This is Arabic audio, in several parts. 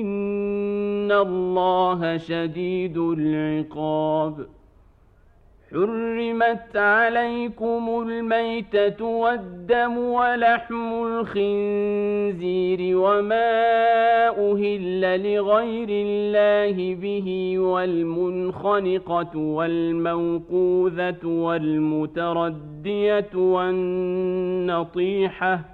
ان الله شديد العقاب حرمت عليكم الميته والدم ولحم الخنزير وما أهل لغير الله به والمنخنقه والموقوذه والمترديه والنطيحه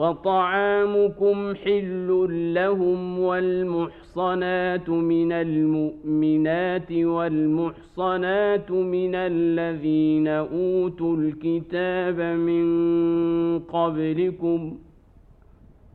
وطعامكم حل لهم والمحصنات من المؤمنات والمحصنات من الذين أوتوا الكتاب من قبلكم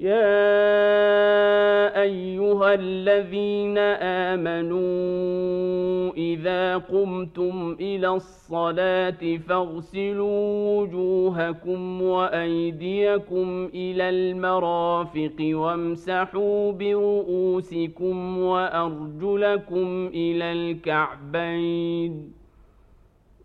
يا ايها الذين امنوا اذا قمتم إلى الصلاه فاغسلوا وجوهكم وايديكم إلى المرافق وامسحوا برؤوسكم وارجلكم إلى الكعبين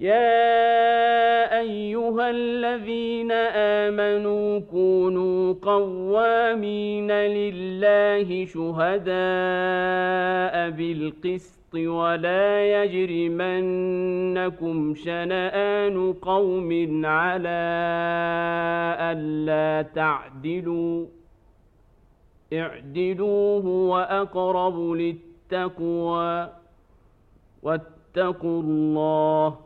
يا ايها الذين امنوا كونوا قوامين لله شهداء بالقسط ولا يجرمنكم شنآن قوم على ألا تعدلوا اعدلوا هو أقرب للتقوى واتقوا الله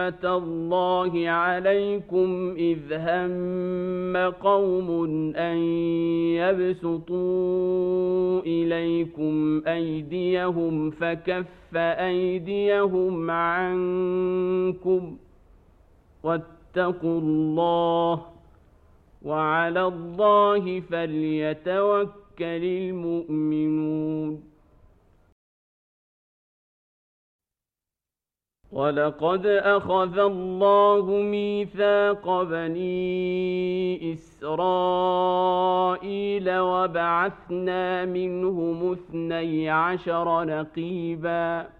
نعمه الله عليكم اذ هم قوم ان يبسطوا اليكم ايديهم فكف ايديهم عنكم واتقوا الله وعلى الله فليتوكل المؤمنون ولقد أخذ الله ميثاق بني إسرائيل وبعثنا منهم اثني عشر نقيباً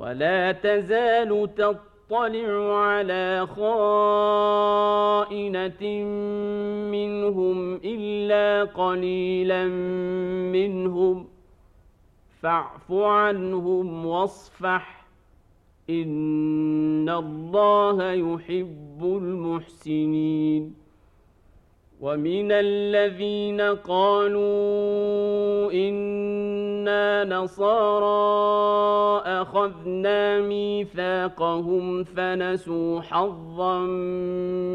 ولا تزال تطلع على خائنة منهم إلا قليلا منهم ۖ. فاعف عنهم واصفح. إن الله يحب المحسنين. ومن الذين قالوا أنا نصارى اخذنا ميثاقهم فنسوا حظا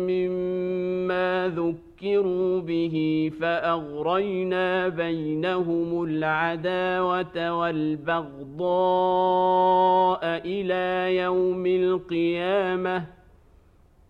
مما ذكروا به فأغرينا بينهم العداوة والبغضاء إلى يوم القيامة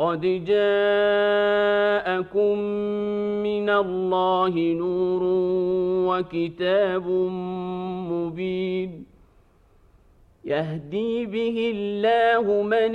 قد جاءكم من الله نور وكتاب مبين يهدي به الله من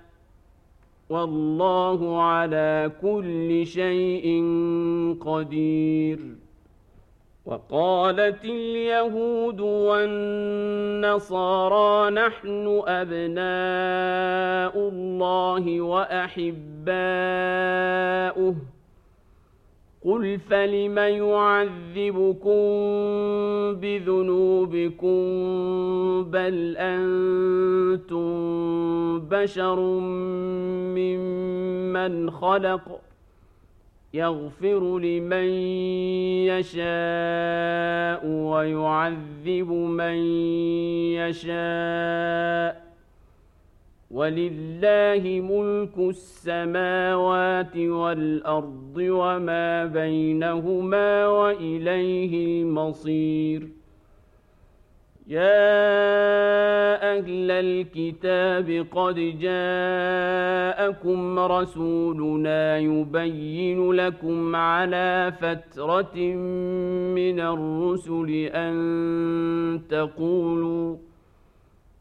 والله على كل شيء قدير. وقالت اليهود والنصارى نحن أبناء الله وأحباؤه. قل فلم يعذبكم بذنوبكم بل أنتم بشر ممن خلق يغفر لمن يشاء ويعذب من يشاء ولله ملك السماوات والأرض وما بينهما وإليه المصير. يا أهل الكتاب قد جاءكم رسولنا يبين لكم على فترة من الرسل أن تقولوا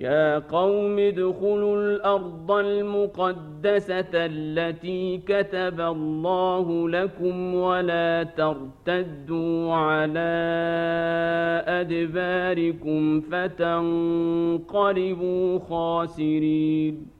يا قوم ادخلوا الأرض المقدسة التي كتب الله لكم ولا ترتدوا على أدباركم فتنقلبوا خاسرين.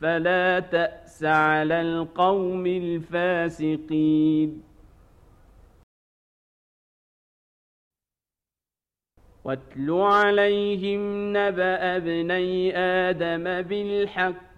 فلا تأس على القوم الفاسقين. واتل عليهم نبأ ابني آدم بالحق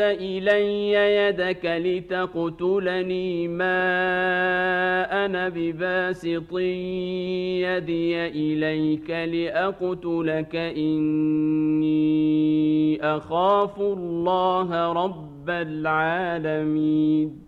إلي يدك لتقتلني ما أنا بباسط يدي إليك لأقتلك إني أخاف الله رب العالمين.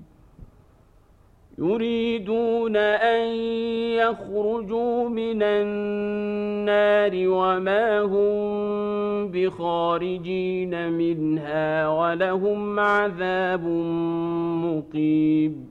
يريدون أن يخرجوا من النار وما هم بخارجين منها ولهم عذاب مقيم.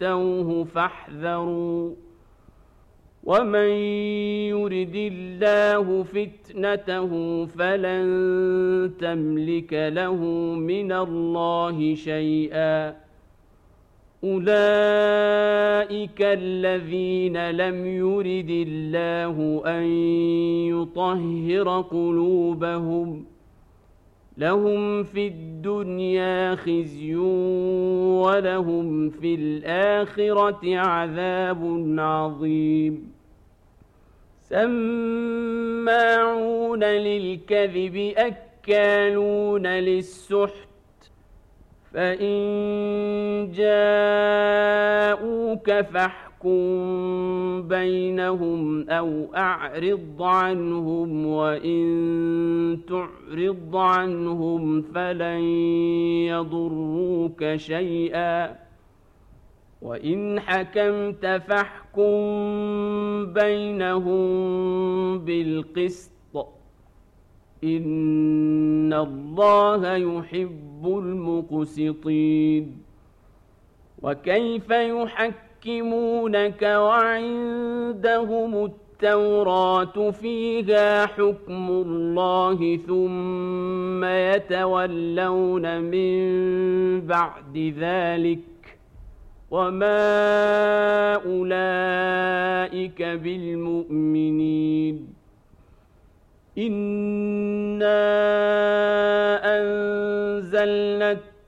فاتوه فاحذروا. ومن يرد الله فتنته فلن تملك له من الله شيئا. اولئك الذين لم يرد الله ان يطهر قلوبهم. لهم في الدنيا خزي ولهم في الآخرة عذاب عظيم. سماعون للكذب أكالون للسحت. فإن جاءوك فاحكم فاحكم بينهم أو أعرض عنهم وإن تعرض عنهم فلن يضروك شيئا وإن حكمت فاحكم بينهم بالقسط إن الله يحب المقسطين وكيف يحكم يحكمونك وعندهم التوراة فيها حكم الله ثم يتولون من بعد ذلك وما أولئك بالمؤمنين إنا أنزلنا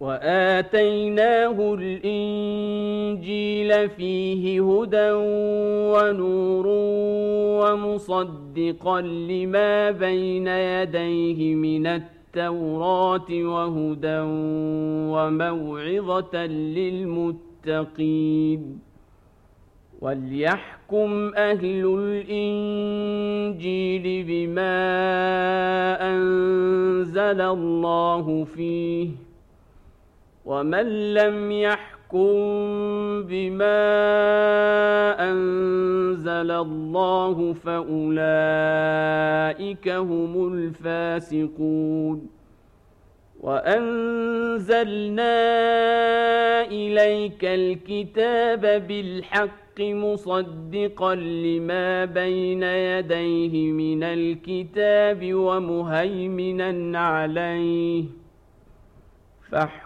وآتيناه الإنجيل فيه هدى ونور ومصدقا لما بين يديه من التوراة وهدى وموعظة للمتقين. وليحكم أهل الانجيل بما انزل الله فيه ومن لم يحكم بما انزل الله فاولئك هم الفاسقون وانزلنا اليك الكتاب بالحق مصدقا لما بين يديه من الكتاب ومهيمنا عليه فاحكم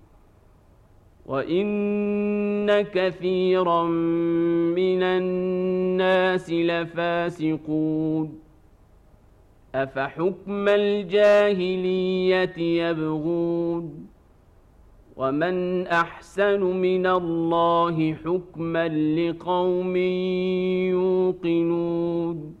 وان كثيرا من الناس لفاسقون افحكم الجاهليه يبغون ومن احسن من الله حكما لقوم يوقنون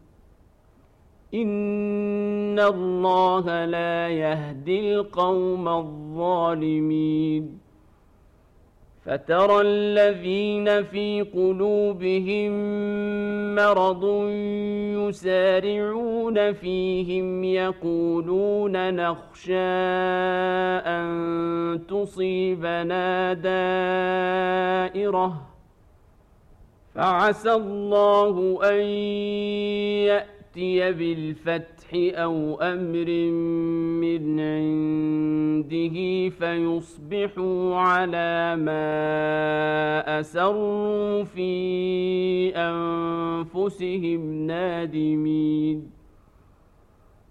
ان الله لا يهدي القوم الظالمين. فترى الذين في قلوبهم مرض يسارعون فيهم يقولون نخشى ان تصيبنا دائره. فعسى الله ان ياتي يأتي بالفتح أو أمر من عنده فيصبحوا على ما أسروا في أنفسهم نادمين.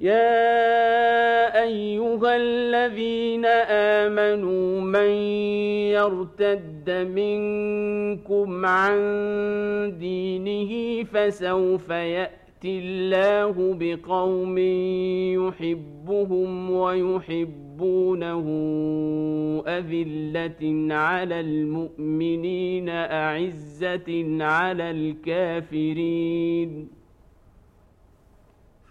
يا ايها الذين امنوا من يرتد منكم عن دينه فسوف ياتي الله بقوم يحبهم ويحبونه اذله على المؤمنين اعزه على الكافرين.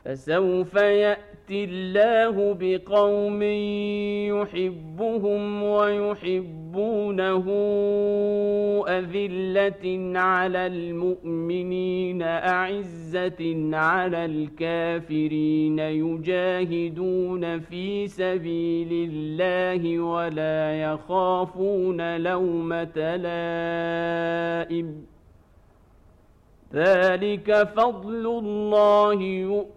فسوف يأتي الله بقوم يحبهم ويحبونه أذلة على المؤمنين أعزة على الكافرين يجاهدون في سبيل الله ولا يخافون لومة لائم. ذلك فضل الله يؤمن.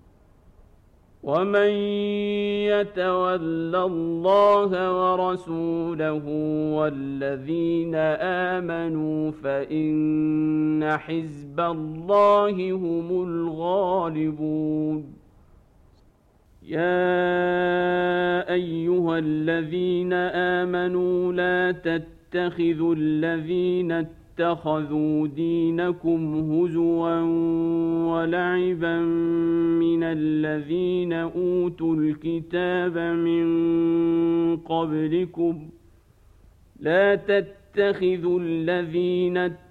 ومن يتول الله ورسوله والذين آمنوا فإن حزب الله هم الغالبون. يا أيها الذين آمنوا لا تتخذوا الذين اتخذوا دينكم هزوا ولعبا من الذين أوتوا الكتاب من قبلكم. لا تتخذوا الذين اتخذوا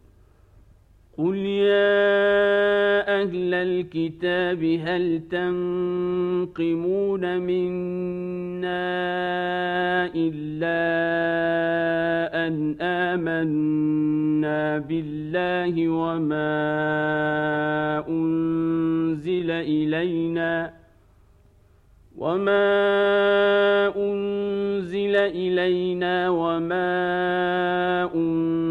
قل يا أهل الكتاب هل تنقمون منا الا ان امنا بالله وما انزل الينا وما انزل الينا وما انزل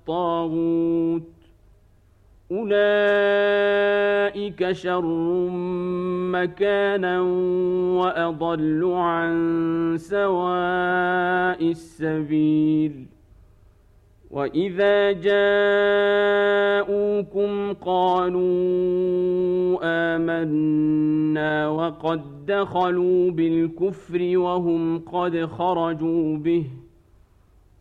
الطاغوت أولئك شر مكانا وأضل عن سواء السبيل وإذا جاءوكم قالوا آمنا وقد دخلوا بالكفر وهم قد خرجوا به ۖ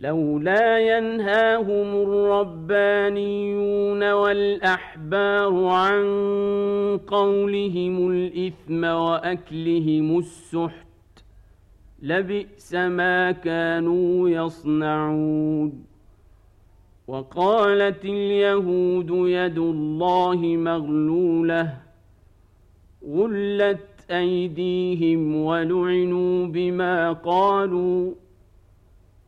لولا ينهاهم الربانيون والأحبار عن قولهم الإثم وأكلهم السحت لبئس ما كانوا يصنعون. وقالت اليهود يد الله مغلولة غلت أيديهم ولعنوا بما قالوا.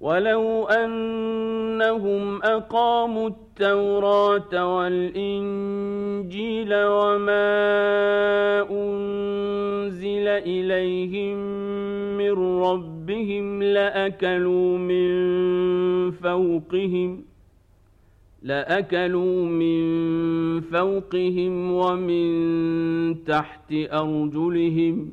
ولو أنهم أقاموا التوراة والإنجيل وما أنزل إليهم من رب ربهم لأكلوا من فوقهم لأكلوا من فوقهم ومن تحت أرجلهم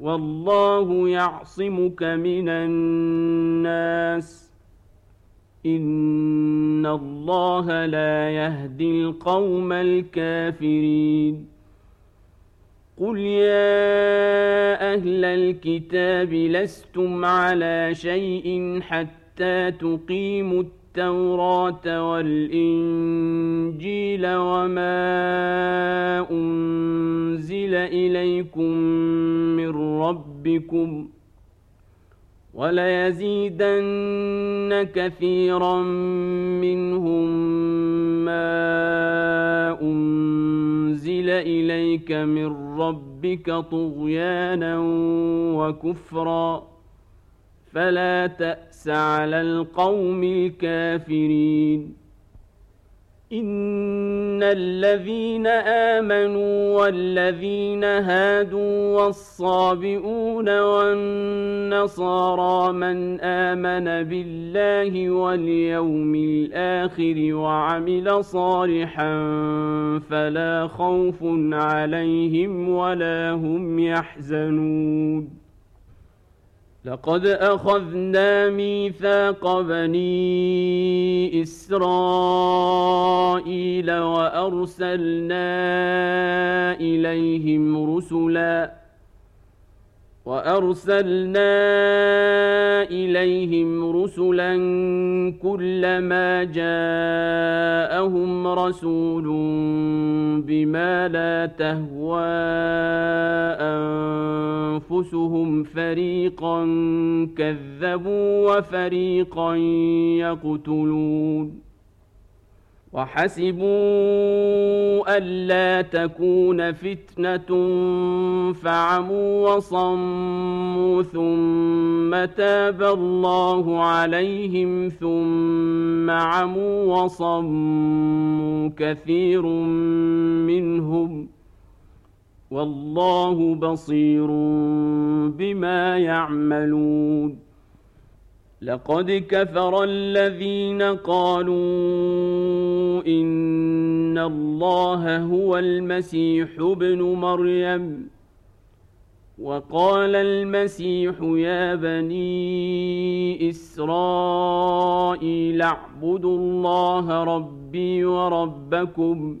والله يعصمك من الناس. إن الله لا يهدي القوم الكافرين. قل يا أهل الكتاب لستم على شيء حتى تقيموا التوراه والإنجيل وما أنزل إليكم من ربكم وليزيدن كثيرا منهم ما أنزل إليك من ربك طغيانا وكفرا فلا تأس على القوم الكافرين. إن الذين آمنوا والذين هادوا والصابئون والنصارى من آمن بالله واليوم الآخر وعمل صالحا فلا خوف عليهم ولا هم يحزنون. لقد أخذنا ميثاق بني إسرائيل وأرسلنا إليهم رسلا وأرسلنا إليهم رسلا كلما جاءهم رسول بما لا تهوى أنفسهم فريقا كذبوا وفريقا يقتلون وحسبوا ألا تكون فتنة فعموا وصموا ثم تاب الله عليهم ثم عموا وصموا كثير منهم والله بصير بما يعملون. لقد كفر الذين قالوا إن الله هو المسيح ابن مريم. وقال المسيح يا بني إسرائيل اعبدوا الله ربي وربكم.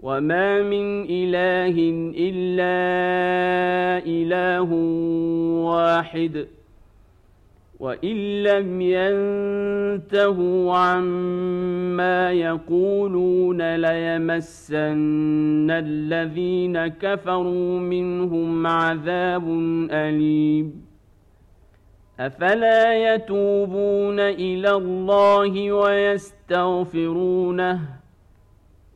وما من اله الا اله واحد وان لم ينتهوا عما يقولون ليمسن الذين كفروا منهم عذاب اليم افلا يتوبون إلى الله ويستغفرونه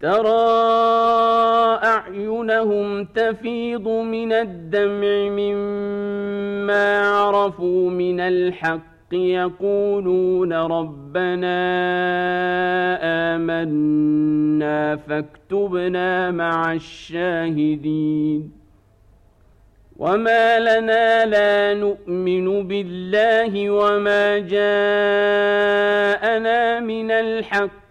ترى أعينهم تفيض من الدمع مما عرفوا من الحق يقولون ربنا آمنا فاكتبنا مع الشاهدين. وما لنا لا نؤمن بالله وما جاءنا من الحق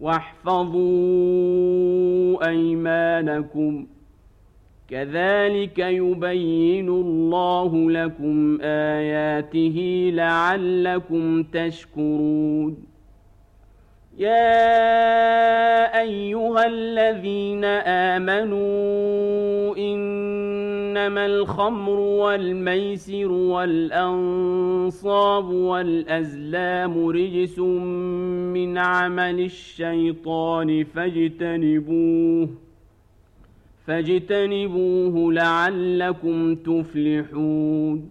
واحفظوا أيمانكم. كذلك يبين الله لكم آياته لعلكم تشكرون. يا أيها الذين آمنوا إنما الخمر والميسر والأنصاب والأزلام رجس من عمل الشيطان فاجتنبوه فاجتنبوه لعلكم تفلحون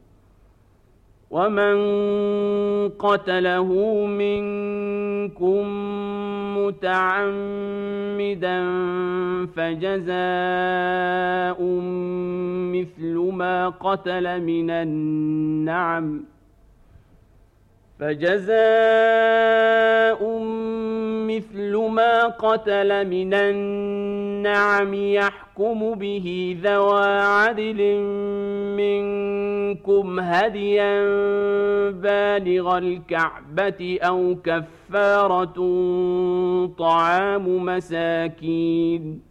ومن قتله منكم متعمدا فجزاء مثل ما قتل من النعم فجزاء مثل ما قتل من النعم يحكم به ذوى عدل منكم هديا بالغ الكعبة أو كفارة طعام مساكين.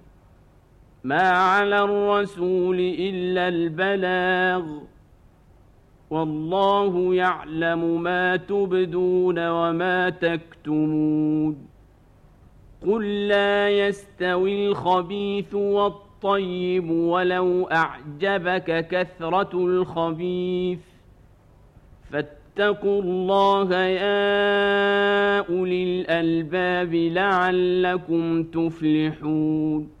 ما على الرسول الا البلاغ والله يعلم ما تبدون وما تكتمون قل لا يستوي الخبيث والطيب ولو اعجبك كثره الخبيث فاتقوا الله يا اولي الالباب لعلكم تفلحون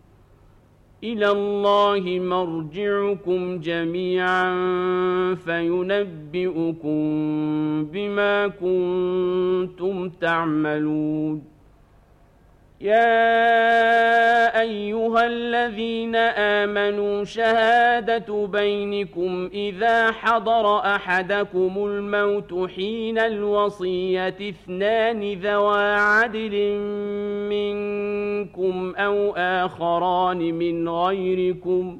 إلى الله مرجعكم جميعا فينبئكم بما كنتم تعملون. يا ايها الذين امنوا شهاده بينكم اذا حضر احدكم الموت حين الوصيه اثنان ذوا عدل منكم أو اخران من غيركم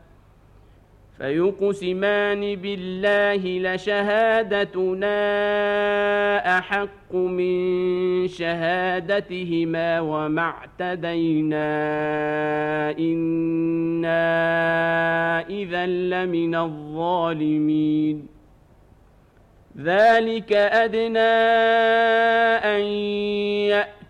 فيقسمان بالله لشهادتنا أحق من شهادتهما وما اعتدينا إنا إذا لمن الظالمين. ذلك أدنى أن يأتي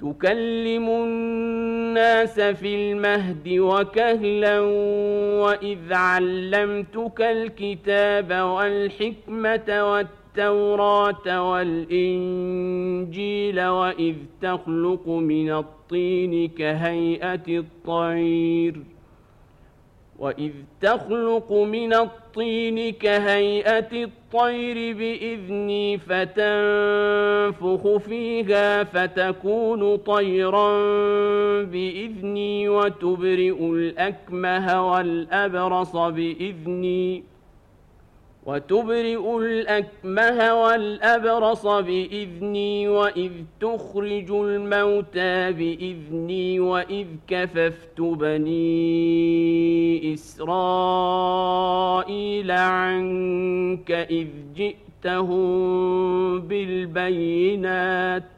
تكلم الناس في المهد وكهلا وإذ علمتك الكتاب والحكمة والتوراة والإنجيل وإذ تخلق من الطين كهيئة الطير. واذ تخلق من الطين كهيئه الطير باذني فتنفخ فيها فتكون طيرا باذني وتبرئ الاكمه والابرص باذني وتبرئ الأكمه والأبرص بإذني وإذ تخرج الموتى بإذني وإذ كففت بني إسرائيل عنك إذ جئتهم بالبينات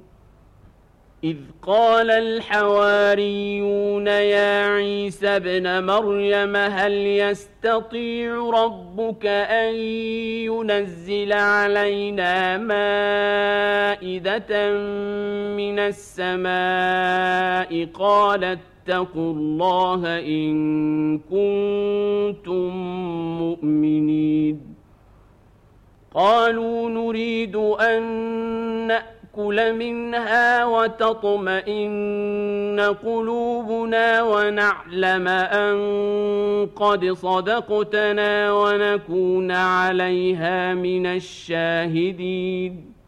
إذ قال الحواريون يا عيسى ابن مريم هل يستطيع ربك أن ينزل علينا مائدة من السماء؟ قال اتقوا الله إن كنتم مؤمنين. قالوا نريد أن نأتي ناكل منها وتطمئن قلوبنا ونعلم أن قد صدقتنا ونكون عليها من الشاهدين.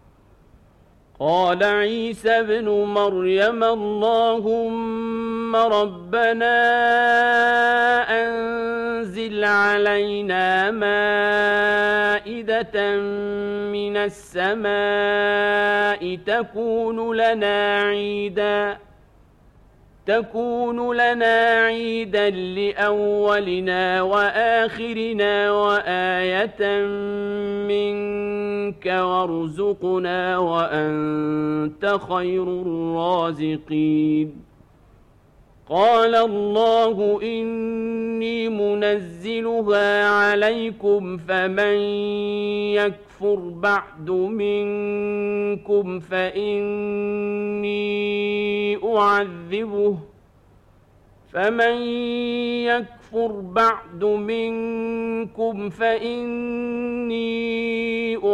قال عيسى ابن مريم اللهم ربنا أنزل علينا مائدة من السماء تكون لنا عيداً. تكون لنا عيدا لأولنا وآخرنا وآية منك وارزقنا وأنت خير الرازقين. قال الله إني منزلها عليكم فمن يكفر بعد منكم فإني أعذبه فمن يكفر بعد منكم فإني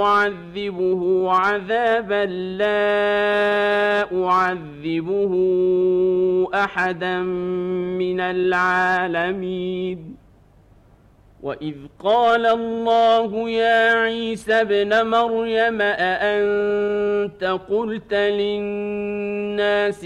أعذبه عذابا لا أعذبه أحدا من العالمين. وإذ قال الله يا عيسى ابن مريم أأنت قلت للناس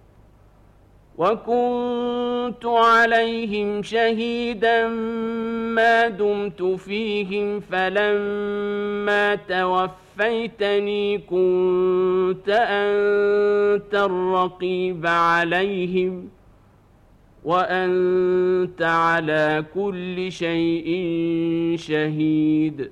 وكنت عليهم شهيدا ما دمت فيهم فلما توفيتني كنت انت الرقيب عليهم وانت على كل شيء شهيد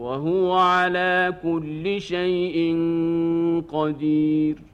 وهو على كل شيء قدير.